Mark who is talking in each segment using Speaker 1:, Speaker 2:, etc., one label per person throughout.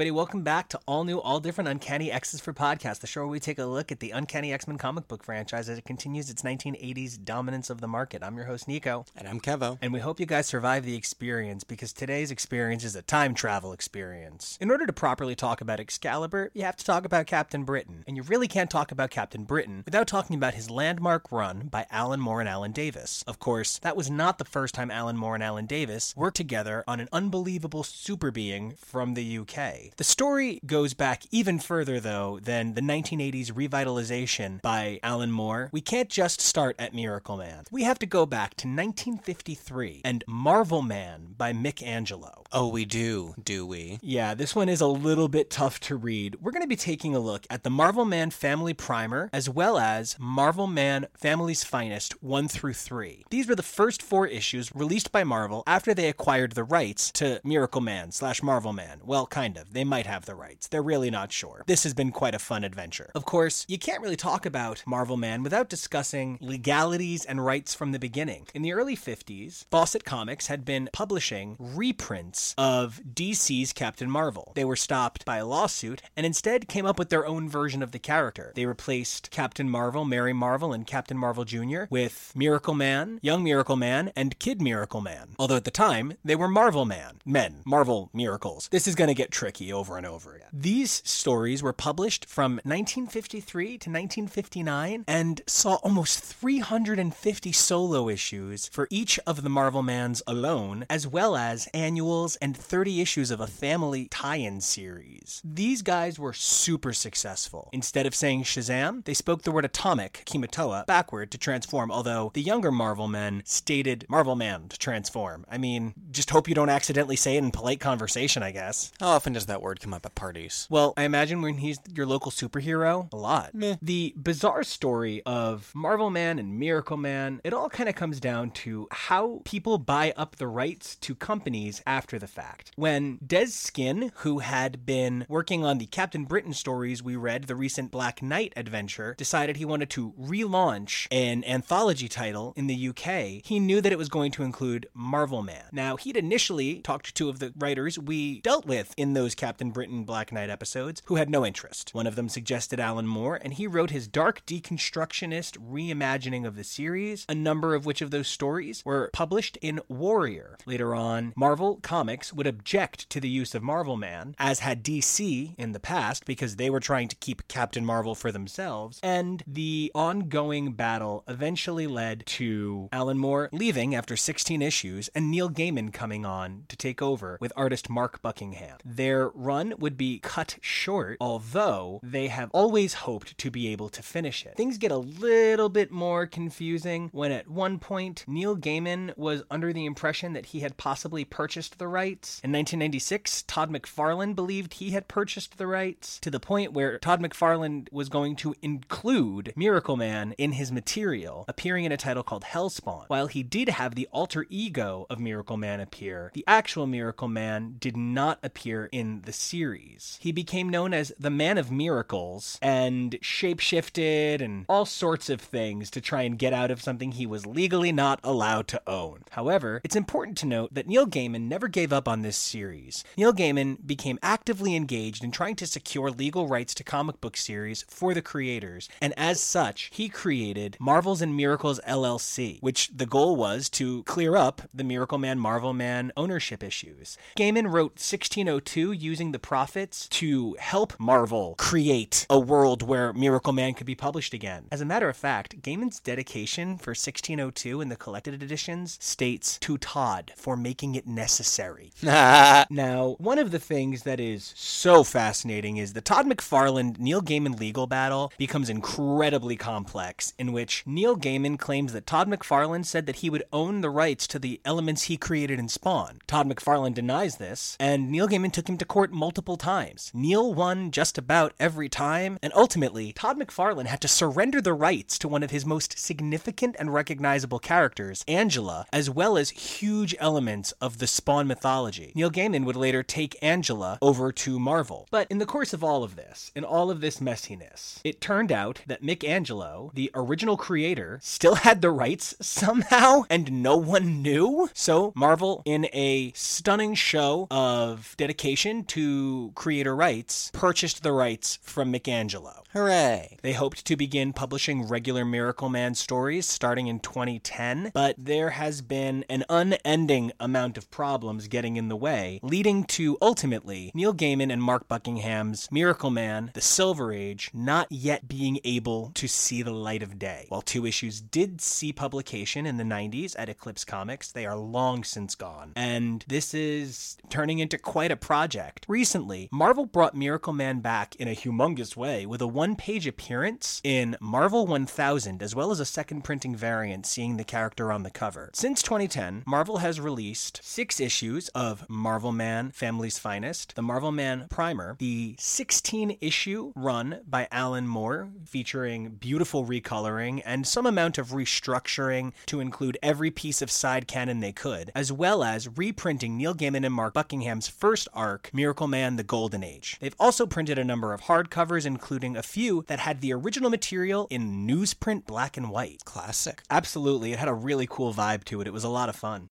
Speaker 1: everybody, welcome back to all new, all different Uncanny X's for Podcast, the show where we take a look at the Uncanny X Men comic book franchise as it continues its 1980s dominance of the market. I'm your host, Nico.
Speaker 2: And I'm Kevo.
Speaker 1: And we hope you guys survive the experience because today's experience is a time travel experience. In order to properly talk about Excalibur, you have to talk about Captain Britain. And you really can't talk about Captain Britain without talking about his landmark run by Alan Moore and Alan Davis. Of course, that was not the first time Alan Moore and Alan Davis worked together on an unbelievable super being from the UK. The story goes back even further, though, than the 1980s revitalization by Alan Moore. We can't just start at Miracle Man. We have to go back to 1953 and Marvel Man by Mick Anglo.
Speaker 2: Oh, we do, do we?
Speaker 1: Yeah, this one is a little bit tough to read. We're going to be taking a look at the Marvel Man Family Primer as well as Marvel Man Family's Finest 1 through 3. These were the first four issues released by Marvel after they acquired the rights to Miracle Man slash Marvel Man. Well, kind of. They might have the rights. They're really not sure. This has been quite a fun adventure. Of course, you can't really talk about Marvel Man without discussing legalities and rights from the beginning. In the early 50s, Fawcett Comics had been publishing reprints of DC's Captain Marvel. They were stopped by a lawsuit and instead came up with their own version of the character. They replaced Captain Marvel, Mary Marvel, and Captain Marvel Jr. with Miracle Man, Young Miracle Man, and Kid Miracle Man. Although at the time, they were Marvel Man, men, Marvel miracles. This is going to get tricky over and over again. These stories were published from 1953 to 1959 and saw almost 350 solo issues for each of the Marvel Mans alone, as well as annuals and 30 issues of a family tie in series. These guys were super successful. Instead of saying Shazam, they spoke the word atomic, Kimota, backward to transform, although the younger Marvel men stated Marvel Man to transform. I mean, just hope you don't accidentally say it in polite conversation, I guess.
Speaker 2: How often does that word come up at parties?
Speaker 1: Well, I imagine when he's your local superhero, a lot.
Speaker 2: Meh.
Speaker 1: The bizarre story of Marvel Man and Miracle Man, it all kind of comes down to how people buy up the rights to companies after the fact. When Dez Skinn, who had been working on the Captain Britain stories we read, the recent Black Knight adventure, decided he wanted to relaunch an anthology title in the UK, he knew that it was going to include Marvel Man. Now, he'd initially talked to two of the writers we dealt with in those Captain Britain Black Knight episodes who had no interest. One of them suggested Alan Moore, and he wrote his dark deconstructionist reimagining of the series, a number of which of those stories were published in Warrior. Later on, Marvel Comics would object to the use of Marvel Man, as had DC in the past, because they were trying to keep Captain Marvel for themselves, and the ongoing battle eventually led to Alan Moore leaving after 16 issues and Neil Gaiman coming on to take over with artist Mark Buckingham. Their run would be cut short, although they have always hoped to be able to finish it. Things get a little bit more confusing when at one point Neil Gaiman was under the impression that he had possibly purchased the rights. In 1996, Todd McFarlane believed he had purchased the rights to the point where Todd McFarlane was going to include Miracle Man in his material, appearing in a title called Hellspawn. While he did have the alter ego of Miracle Man appear, the actual Miracle Man did not appear in the series. He became known as the Man of Miracles and shapeshifted and all sorts of things to try and get out of something he was legally not allowed to own. However, it's important to note that Neil Gaiman never gave up on this series. Neil Gaiman became actively engaged in trying to secure legal rights to comic book series for the creators, and as such, he created Marvels and Miracles LLC, which the goal was to clear up the Miracle Man Marvel Man ownership issues. Gaiman wrote 1602 1602 using the profits to help Marvel create a world where Miracle Man could be published again. As a matter of fact, Gaiman's dedication for 1602 in the collected editions states to Todd for making it necessary. Now, one of the things that is so fascinating is the Todd McFarlane Neil Gaiman legal battle becomes incredibly complex, in which Neil Gaiman claims that Todd McFarlane said that he would own the rights to the elements he created in Spawn. Todd McFarlane denies this, and Neil Gaiman took him to court multiple times. Neil won just about every time, and ultimately, Todd McFarlane had to surrender the rights to one of his most significant and recognizable characters, Angela, as well as huge elements of the Spawn mythology. Neil Gaiman would later take Angela over to Marvel. But in the course of all of this, in all of this messiness, it turned out that Mick Anglo, the original creator, still had the rights somehow, and no one knew. So Marvel, in a stunning show of dedication to creator rights, purchased the rights from Mick Anglo.
Speaker 2: Hooray.
Speaker 1: They hoped to begin publishing regular Miracle Man stories starting in 2010, but there has been an unending amount of problems getting in the way, leading to ultimately Neil Gaiman and Mark Buckingham's Miracle Man, The Silver Age, not yet being able to see the light of day. While two issues did see publication in the 90s at Eclipse Comics, they are long since gone. And this is turning into quite a project. Recently, Marvel brought Miracle Man back in a humongous way with a one page appearance in Marvel 1000, as well as a second printing variant seeing the character on the cover. Since 2010, Marvel has released six issues of Marvel Man Family's Finest, the Marvel Man Primer, the 16 issue run by Alan Moore, featuring beautiful recoloring and some amount of restructuring to include every piece of side canon they could, as well as reprinting Neil Gaiman and Mark Buckingham's first arc, Miracle Man The Golden Age. They've also printed a number of hardcovers, including a few that had the original material in newsprint black and white.
Speaker 2: Classic.
Speaker 1: Absolutely, it had a really cool vibe to it. It was a lot of fun.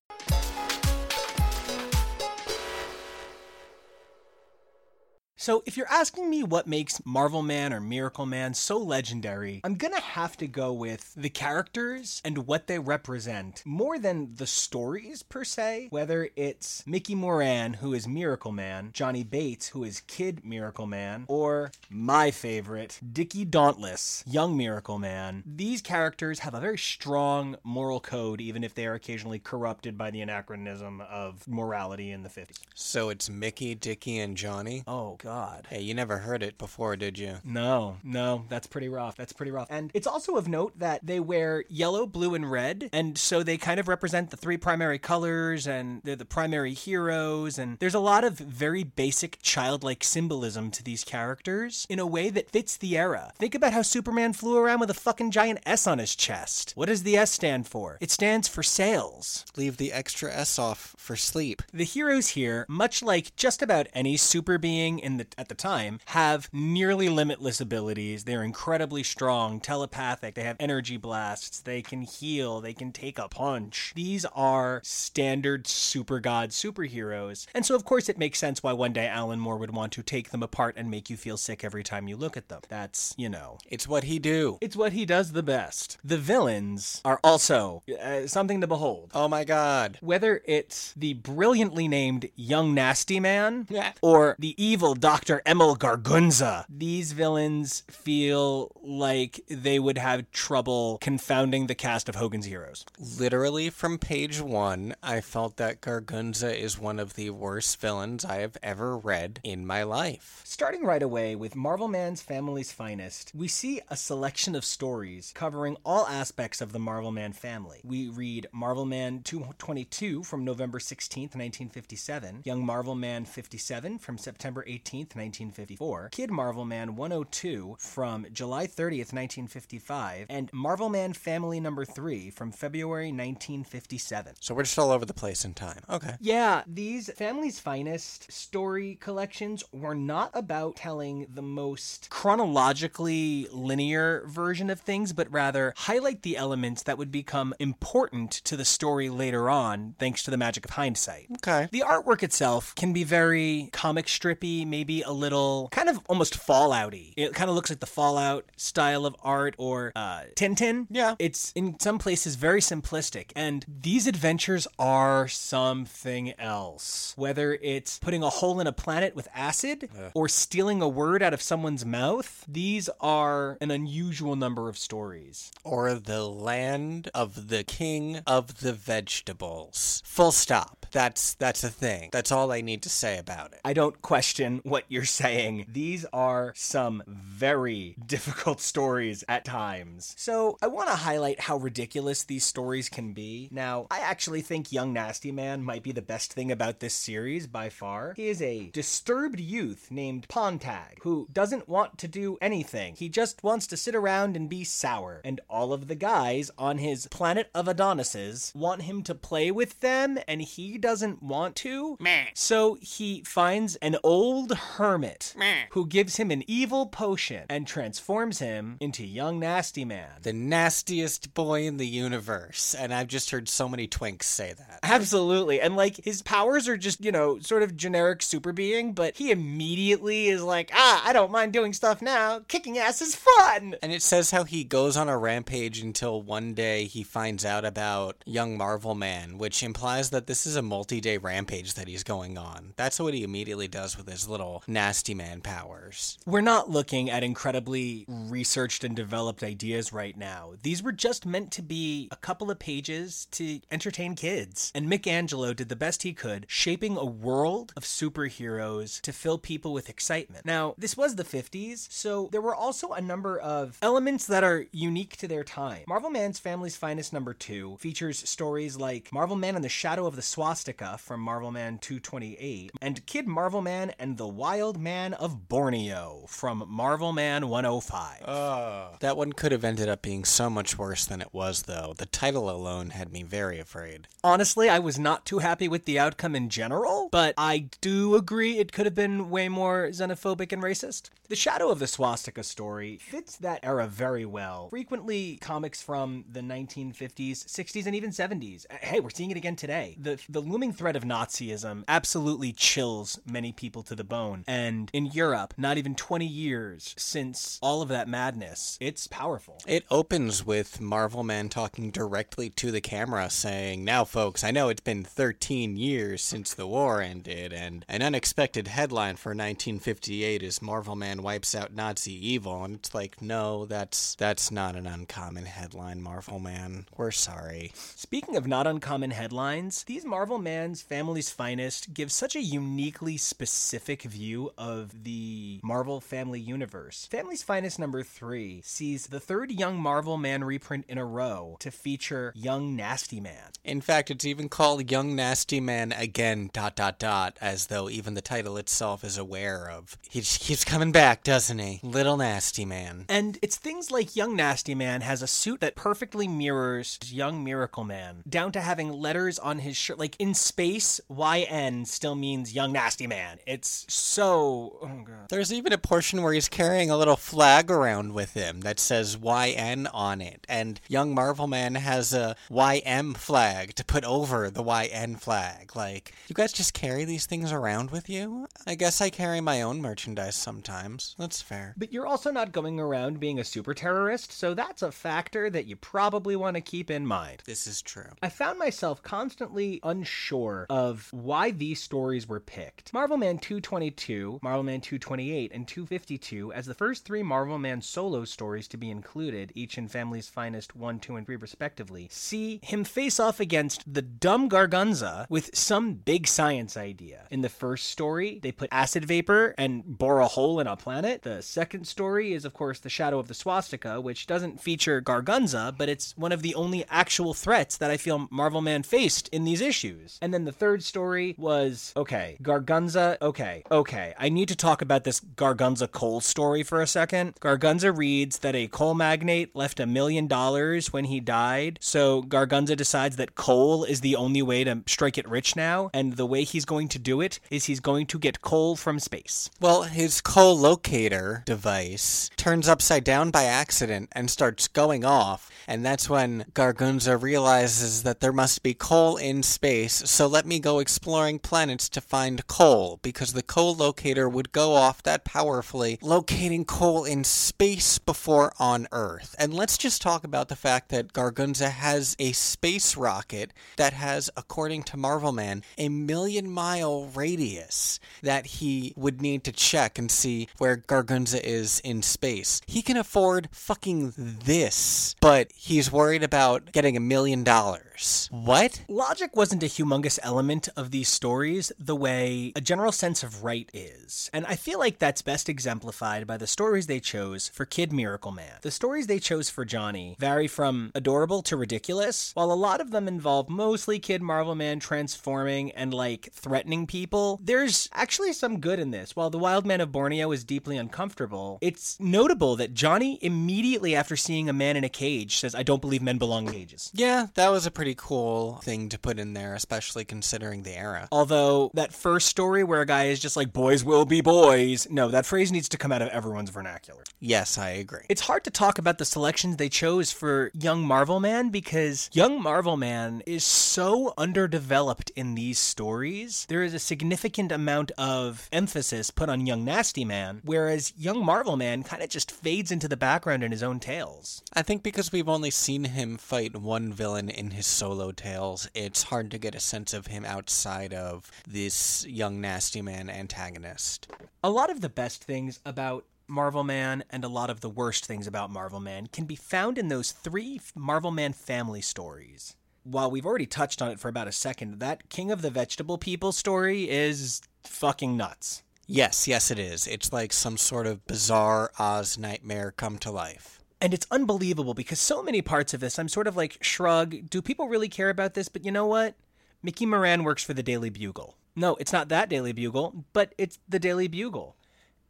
Speaker 1: So, if you're asking me what makes Marvel Man or Miracle Man so legendary, I'm gonna have to go with the characters and what they represent more than the stories per se. Whether it's Mickey Moran, who is Miracle Man, Johnny Bates, who is Kid Miracle Man, or my favorite, Dickie Dauntless, Young Miracle Man. These characters have a very strong moral code, even if they are occasionally corrupted by the anachronism of morality in the 50s.
Speaker 2: So it's Mickey, Dickie, and Johnny?
Speaker 1: Oh, God.
Speaker 2: Hey, you never heard it before, did you?
Speaker 1: No, no, that's pretty rough. That's pretty rough. And it's also of note that they wear yellow, blue, and red. And so they kind of represent the three primary colors and they're the primary heroes. And there's a lot of very basic childlike symbolism to these characters in a way that fits the era. Think about how Superman flew around with a fucking giant S on his chest. What does the S stand for? It stands for sales.
Speaker 2: Leave the extra S off for sleep.
Speaker 1: The heroes here, much like just about any super being in the at the time, have nearly limitless abilities. They're incredibly strong, telepathic, they have energy blasts, they can heal, they can take a punch. These are standard super god superheroes. And so of course it makes sense why one day Alan Moore would want to take them apart and make you feel sick every time you look at them. That's, you know,
Speaker 2: It's what he do.
Speaker 1: it's what he does the best. The villains are also uh, something to behold.
Speaker 2: Oh my god.
Speaker 1: Whether it's the brilliantly named Young Nasty Man
Speaker 2: Yeah.
Speaker 1: or the evil Dr. Emil Gargunza, these villains feel like they would have trouble confounding the cast of Hogan's Heroes.
Speaker 2: Literally from page one, I felt that Gargunza is one of the worst villains I have ever read in my life.
Speaker 1: Starting right away with Marvel Man's Family's Finest, we see a selection of stories covering all aspects of the Marvel Man family. We read Marvel Man 222 from November 16th, 1957, Young Marvel Man 57 from September 18th, 1954, Kid Marvel Man 102 from July 30th, 1955, and Marvel Man Family Number 3 from February 1957.
Speaker 2: So we're just all over the place in time. Okay.
Speaker 1: Yeah, these Family's Finest story collections were not about telling the most chronologically linear version of things, but rather highlight the elements that would become important to the story later on, thanks to the magic of hindsight.
Speaker 2: Okay.
Speaker 1: The artwork itself can be very comic strippy, maybe maybe a little kind of almost Fallouty. It kind of looks like the Fallout style of art or uh, Tintin.
Speaker 2: Yeah.
Speaker 1: It's in some places very simplistic. And these adventures are something else. Whether it's putting a hole in a planet with acid or stealing a word out of someone's mouth, these are an unusual number of stories.
Speaker 2: Or the land of the king of the vegetables. Full stop. That's that's a thing. That's all I need to say about it.
Speaker 1: I don't question what you're saying. These are some very difficult stories at times. So, I want to highlight how ridiculous these stories can be. Now, I actually think Young Nasty Man might be the best thing about this series by far. He is a disturbed youth named Pontag who doesn't want to do anything. He just wants to sit around and be sour. And all of the guys on his planet of Adonises want him to play with them, and he doesn't want to. So he finds an old hermit who gives him an evil potion and transforms him into young nasty man.
Speaker 2: The nastiest boy in the universe. And I've just heard so many twinks say that.
Speaker 1: Absolutely. And like his powers are just, you know, sort of generic super being, but he immediately is like, ah, I don't mind doing stuff now. Kicking ass is fun.
Speaker 2: And it says how he goes on a rampage until one day he finds out about young Marvel Man, which implies that this is a multi day rampage that he's going on. That's what he immediately does with his little nasty man powers.
Speaker 1: We're not looking at incredibly researched and developed ideas right now. These were just meant to be a couple of pages to entertain kids. And Mick Anglo did the best he could, shaping a world of superheroes to fill people with excitement. Now, this was the 50s, so there were also a number of elements that are unique to their time. Marvel Man's Family's Finest number 2 features stories like Marvel Man and the Shadow of the Swastika from Marvel Man 228 and Kid Marvel Man and the Wild Man of Borneo from Marvel Man 105.
Speaker 2: That one could have ended up being so much worse than it was, though. The title alone had me very afraid.
Speaker 1: Honestly, I was not too happy with the outcome in general, but I do agree it could have been way more xenophobic and racist. The Shadow of the Swastika story fits that era very well. Frequently, comics from the 1950s, 60s, and even 70s. uh, Hey, we're seeing it again today. The, the looming threat of Nazism absolutely chills many people to the bone. And in Europe, not even 20 years since all of that madness, it's powerful.
Speaker 2: It opens with Marvel Man talking directly to the camera, saying, Now, folks, I know it's been 13 years since the war ended, and an unexpected headline for 1958 is Marvel Man wipes out Nazi evil. And it's like, no, that's that's not an uncommon headline, Marvel Man. We're sorry.
Speaker 1: Speaking of not uncommon headlines, these Marvel Man's Family's Finest give such a uniquely specific view of the Marvel family universe. Family's Finest number three sees the third Young Marvel Man reprint in a row to feature Young Nasty Man.
Speaker 2: In fact, it's even called Young Nasty Man again, dot, dot, dot, as though even the title itself is aware of. He just keeps coming back, doesn't he? Little Nasty Man.
Speaker 1: And it's things like Young Nasty Man has a suit that perfectly mirrors Young Miracle Man, down to having letters on his shirt. Like in space, YN still means Young Nasty Man. It's so. Oh, God.
Speaker 2: There's even a portion where he's carrying a little flag around with him that says YN on it. And young Marvel Man has a YM flag to put over the YN flag. Like, you guys just carry these things around with you? I guess I carry my own merchandise sometimes. That's fair.
Speaker 1: But you're also not going around being a super terrorist, so that's a factor that you probably want to keep in mind.
Speaker 2: This is true.
Speaker 1: I found myself constantly unsure of why these stories were picked. Marvel Man 222, Marvel Man 228, and 252 as the first three Marvel Man solo stories to be included, each in Family's Finest 1, 2, and 3 respectively, see him face off against the dumb Gargunza with some big science idea. In the first story, they put acid vapor and bore a hole in a planet. The second story is, of course, The Shadow of the Swastika, which doesn't feature Gargunza, but it's one of the only actual threats that I feel Marvel Man faced in these issues. And then the third story was okay, Gargunza, okay, okay. I need to talk about this Gargunza coal story for a second. Gargunza reads that a coal magnate left a million dollars when he died, so Gargunza decides that coal is the only way to strike it rich now, and the way he's going to do it is he's going to get coal from space.
Speaker 2: Well, his co-locator device turns upside down by accident and starts going off, and that's when Gargunza realizes that there must be coal in space, so let me go exploring planets to find coal, because the co-locator would go off that powerfully, locating coal in space before on Earth. And let's just talk about the fact that Gargunza has a space rocket that has, according to Marvel Man, a million mile radius that he would need to check and see where Gargunza is in space. He can afford fucking this, but he's worried about getting a million dollars. What?
Speaker 1: Logic wasn't a humongous element of these stories the way a general sense of right is. And I feel like that's best exemplified by the stories they chose for Kid Miracle Man. The stories they chose for Johnny vary from adorable to ridiculous, while a lot of them involve mostly Kid Marvel Man transforming and like threatening people. There's actually some good in this. While the Wild Man of Borneo is deeply uncomfortable, it's notable that Johnny immediately after seeing a man in a cage says, I don't believe men belong in cages.
Speaker 2: Yeah, that was a pretty cool thing to put in there, especially considering the era.
Speaker 1: Although that first story where a guy is just like, boys will be boys, no, that phrase needs to come out of everyone's vernacular.
Speaker 2: Yes, I agree.
Speaker 1: It's hard to talk about the selections they chose for Young Marvel Man because Young Marvel Man is so underdeveloped in these stories. There is a significant amount of emphasis put on Young Nasty Man, whereas Young Marvel Man kind of just fades into the background in his own tales.
Speaker 2: I think because we've only seen him fight one villain in his solo tales, it's hard to get a sense of him outside of this young nasty man antagonist.
Speaker 1: A lot of the best things about Marvel Man and a lot of the worst things about Marvel Man can be found in those three Marvel Man family stories. While we've already touched on it for about a second, that King of the Vegetable People story is fucking nuts.
Speaker 2: Yes, yes, it is. It's like some sort of bizarre Oz nightmare come to life.
Speaker 1: And it's unbelievable because so many parts of this, I'm sort of like, shrug, do people really care about this? But you know what? Mickey Moran works for the Daily Bugle. No, it's not that Daily Bugle, but it's the Daily Bugle.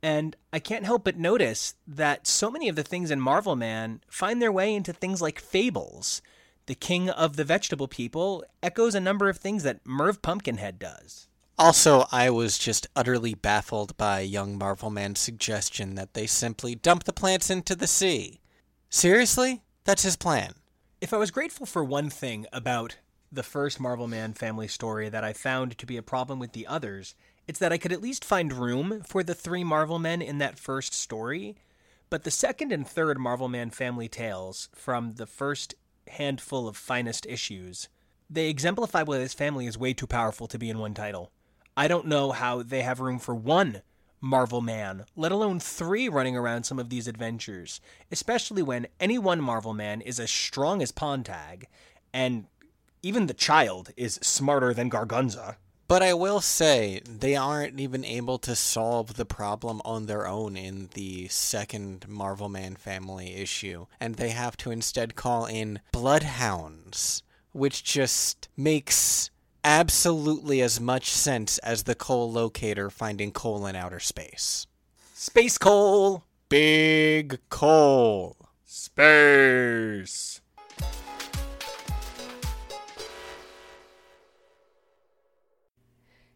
Speaker 1: And I can't help but notice that so many of the things in Marvel Man find their way into things like fables. The King of the Vegetable People echoes a number of things that Merv Pumpkinhead does.
Speaker 2: Also, I was just utterly baffled by young Marvel Man's suggestion that they simply dump the plants into the sea. Seriously? That's his plan.
Speaker 1: If I was grateful for one thing about the first Marvel Man family story that I found to be a problem with the others, it's that I could at least find room for the three Marvel men in that first story. But the second and third Marvel Man family tales from the first handful of finest issues, they exemplify why this family is way too powerful to be in one title. I don't know how they have room for one Marvel Man, let alone three running around some of these adventures, especially when any one Marvel Man is as strong as Pontag, and even the child is smarter than Gargunza.
Speaker 2: But I will say, they aren't even able to solve the problem on their own in the second Marvel Man family issue, and they have to instead call in Bloodhounds, which just makes absolutely as much sense as the coal locator finding coal in outer space.
Speaker 1: Space coal!
Speaker 2: Big coal!
Speaker 1: Space!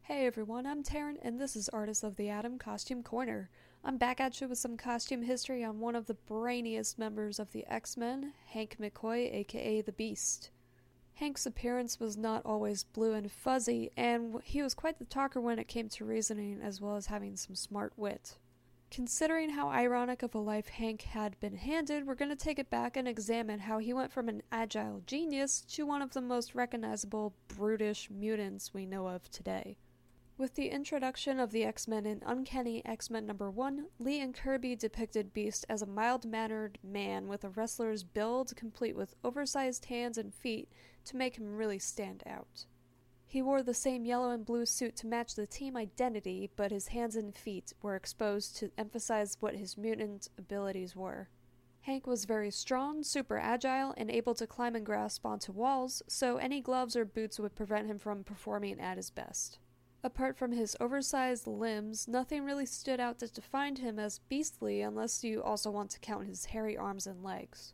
Speaker 3: Hey everyone, I'm Taryn, and this is Artist of the Atom Costume Corner. I'm back at you with some costume history on one of the brainiest members of the X Men, Hank McCoy, aka the Beast. Hank's appearance was not always blue and fuzzy, and he was quite the talker when it came to reasoning as well as having some smart wit. Considering how ironic of a life Hank had been handed, we're going to take it back and examine how he went from an agile genius to one of the most recognizable, brutish mutants we know of today. With the introduction of the X Men in Uncanny X Men number 1, Lee and Kirby depicted Beast as a mild mannered man with a wrestler's build, complete with oversized hands and feet to make him really stand out. He wore the same yellow and blue suit to match the team identity, but his hands and feet were exposed to emphasize what his mutant abilities were. Hank was very strong, super agile, and able to climb and grasp onto walls, so any gloves or boots would prevent him from performing at his best. Apart from his oversized limbs, nothing really stood out that defined him as beastly unless you also want to count his hairy arms and legs.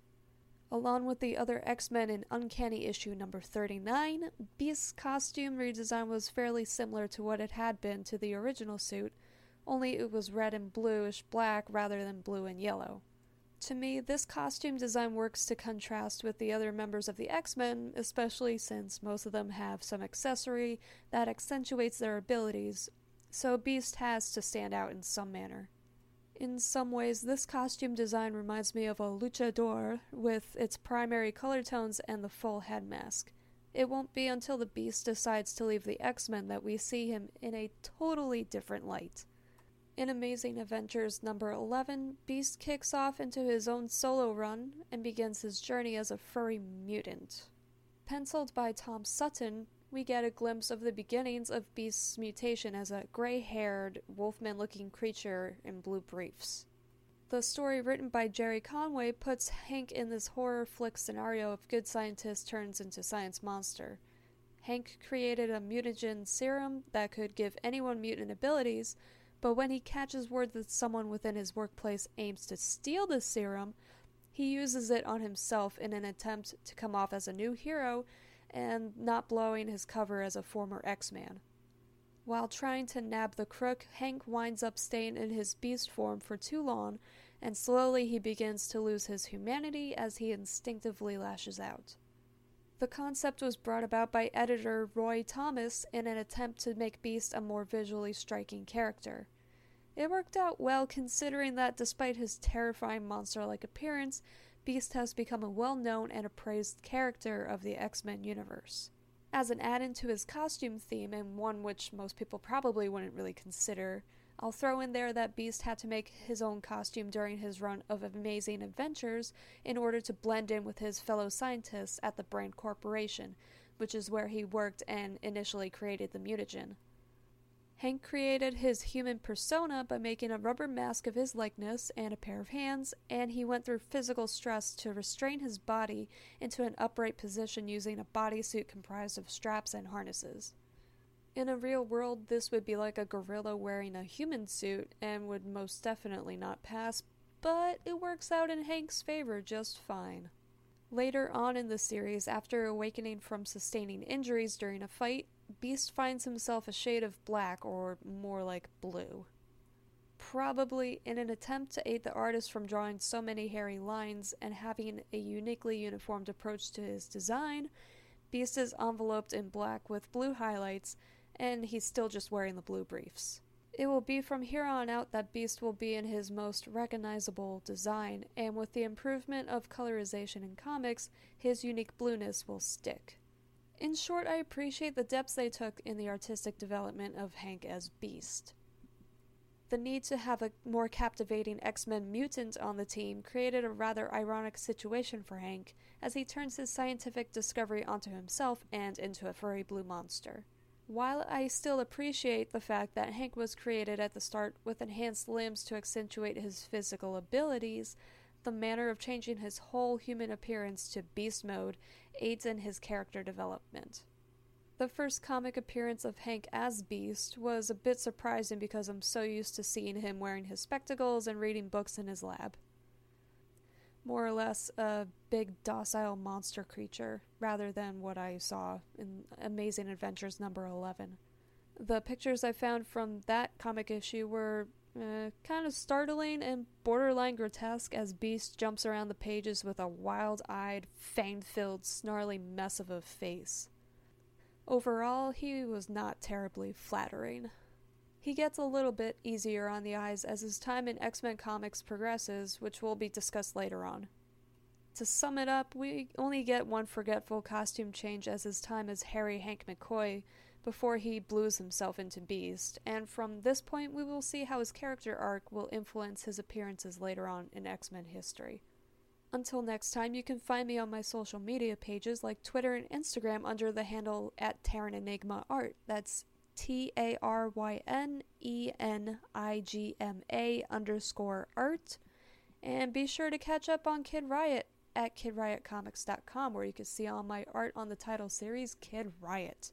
Speaker 3: Along with the other X Men in Uncanny issue number 39, Beast's costume redesign was fairly similar to what it had been to the original suit, only it was red and bluish black rather than blue and yellow. To me, this costume design works to contrast with the other members of the X Men, especially since most of them have some accessory that accentuates their abilities, so Beast has to stand out in some manner. In some ways, this costume design reminds me of a luchador with its primary color tones and the full head mask. It won't be until the Beast decides to leave the X Men that we see him in a totally different light. In Amazing Adventures number 11, Beast kicks off into his own solo run and begins his journey as a furry mutant. Penciled by Tom Sutton, we get a glimpse of the beginnings of Beast's mutation as a gray haired, wolfman looking creature in blue briefs. The story written by Gerry Conway puts Hank in this horror flick scenario of good scientist turns into science monster. Hank created a mutagen serum that could give anyone mutant abilities, but when he catches word that someone within his workplace aims to steal the serum, he uses it on himself in an attempt to come off as a new hero and not blowing his cover as a former X Man. While trying to nab the crook, Hank winds up staying in his beast form for too long, and slowly he begins to lose his humanity as he instinctively lashes out. The concept was brought about by editor Roy Thomas in an attempt to make Beast a more visually striking character. It worked out well considering that despite his terrifying monster like appearance, Beast has become a well known and appraised character of the X Men universe. As an add in to his costume theme, and one which most people probably wouldn't really consider, I'll throw in there that Beast had to make his own costume during his run of Amazing Adventures in order to blend in with his fellow scientists at the Brand Corporation, which is where he worked and initially created the mutagen. Hank created his human persona by making a rubber mask of his likeness and a pair of hands, and he went through physical stress to restrain his body into an upright position using a bodysuit comprised of straps and harnesses. In a real world, this would be like a gorilla wearing a human suit and would most definitely not pass, but it works out in Hank's favor just fine. Later on in the series, after awakening from sustaining injuries during a fight, Beast finds himself a shade of black, or more like blue. Probably in an attempt to aid the artist from drawing so many hairy lines and having a uniquely uniformed approach to his design, Beast is enveloped in black with blue highlights, and he's still just wearing the blue briefs. It will be from here on out that Beast will be in his most recognizable design, and with the improvement of colorization in comics, his unique blueness will stick. In short, I appreciate the depths they took in the artistic development of Hank as Beast. The need to have a more captivating X Men mutant on the team created a rather ironic situation for Hank as he turns his scientific discovery onto himself and into a furry blue monster. While I still appreciate the fact that Hank was created at the start with enhanced limbs to accentuate his physical abilities, the manner of changing his whole human appearance to beast mode aids in his character development. The first comic appearance of Hank as Beast was a bit surprising because I'm so used to seeing him wearing his spectacles and reading books in his lab. More or less a big docile monster creature, rather than what I saw in Amazing Adventures number 11. The pictures I found from that comic issue were uh, kind of startling and borderline grotesque as Beast jumps around the pages with a wild eyed, fang filled, snarly mess of a face. Overall, he was not terribly flattering. He gets a little bit easier on the eyes as his time in X Men comics progresses, which will be discussed later on. To sum it up, we only get one forgetful costume change as his time as Harry Hank McCoy before he blues himself into Beast, and from this point we will see how his character arc will influence his appearances later on in X Men history. Until next time, you can find me on my social media pages like Twitter and Instagram under the handle at Taryn Enigma Art. That's T A R Y N E N I G M A underscore art. And be sure to catch up on Kid Riot at KidRiotComics.com where you can see all my art on the title series Kid Riot.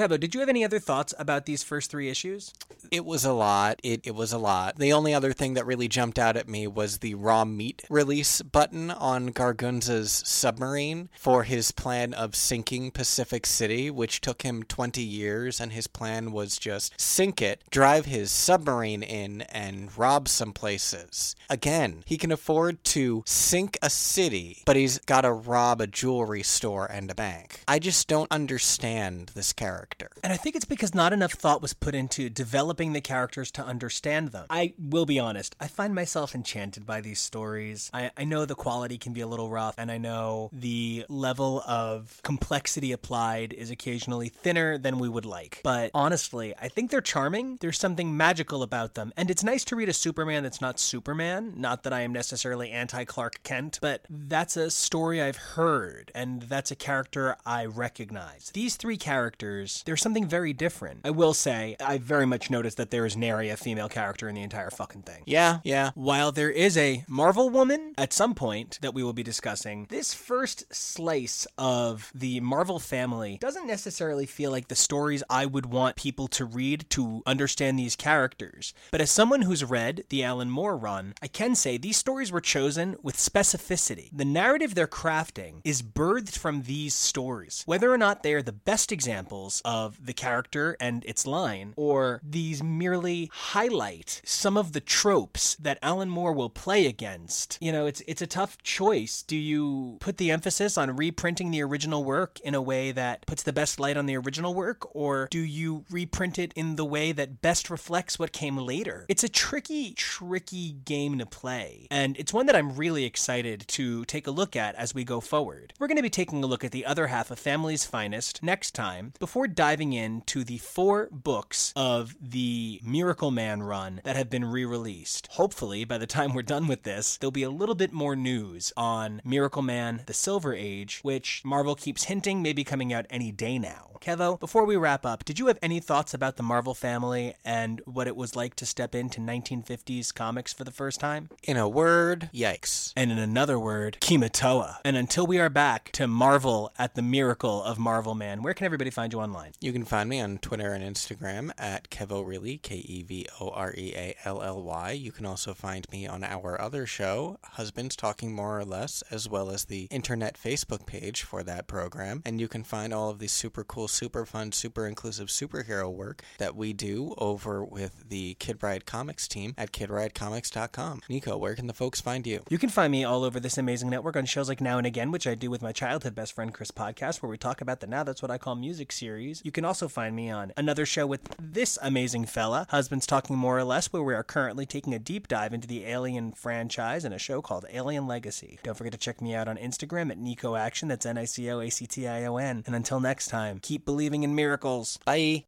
Speaker 1: Kevo, did you have any other thoughts about these first three issues?
Speaker 2: It was a lot. It, it was a lot. The only other thing that really jumped out at me was the raw meat release button on Gargunza's submarine for his plan of sinking Pacific City, which took him 20 years, and his plan was just sink it, drive his submarine in, and rob some places. Again, he can afford to sink a city, but he's got to rob a jewelry store and a bank. I just don't understand this character.
Speaker 1: And I think it's because not enough thought was put into developing the characters to understand them. I will be honest, I find myself enchanted by these stories. I, I know the quality can be a little rough, and I know the level of complexity applied is occasionally thinner than we would like. But honestly, I think they're charming. There's something magical about them. And it's nice to read a Superman that's not Superman. Not that I am necessarily anti Clark Kent, but that's a story I've heard, and that's a character I recognize. These three characters, there's something very different. I will say, I very much noticed that there is nary a female character in the entire fucking thing.
Speaker 2: Yeah, yeah.
Speaker 1: While there is a Marvel woman at some point that we will be discussing, this first slice of the Marvel family doesn't necessarily feel like the stories I would want people to read to understand these characters. But as someone who's read the Alan Moore run, I can say these stories were chosen with specificity. The narrative they're crafting is birthed from these stories. Whether or not they are the best examples of the character and its line, or these merely highlight some of the tropes that Alan Moore will play against. You know, it's it's a tough choice. Do you put the emphasis on reprinting the original work in a way that puts the best light on the original work, or do you reprint it in the way that best reflects what came later? It's a tricky, tricky game to play, and it's one that I'm really excited to take a look at as we go forward. We're going to be taking a look at the other half of Family's Finest next time before diving into the four books of the Miracle Man run that have been re released. Hopefully, by the time we're done with this, there'll be a little bit more news on Miracle Man The Silver Age, which Marvel keeps hinting may be coming out any day now. Kevo, before we wrap up, did you have any thoughts about the Marvel family and what it was like to step into 1950s comics for the first time?
Speaker 2: In a word, yikes.
Speaker 1: And in another word, Kimota. And until we are back to Marvel at the miracle of Marvel Man, where can everybody find you online?
Speaker 2: You can find me on Twitter and Instagram at Kevoreally, K E V O R E A L L Y. You can also find me on our other show, Husbands Talking More or Less, as well as the internet Facebook page for that program. And you can find all of the super cool, super fun, super inclusive superhero work that we do over with the Kid Riot Comics team at kidriotcomics.com. Nico, where can the folks find you?
Speaker 1: You can find me all over this amazing network on shows like Now and Again, which I do with my childhood best friend Chris Podcast, where we talk about the Now That's What I Call Music series. You can also find me on another show with this amazing fella, Husbands Talking More or Less, where we are currently taking a deep dive into the Alien franchise in a show called Alien Legacy. Don't forget to check me out on Instagram at Nico Action, that's N I C O A C T I O N. And until next time, keep believing in miracles.
Speaker 2: Bye.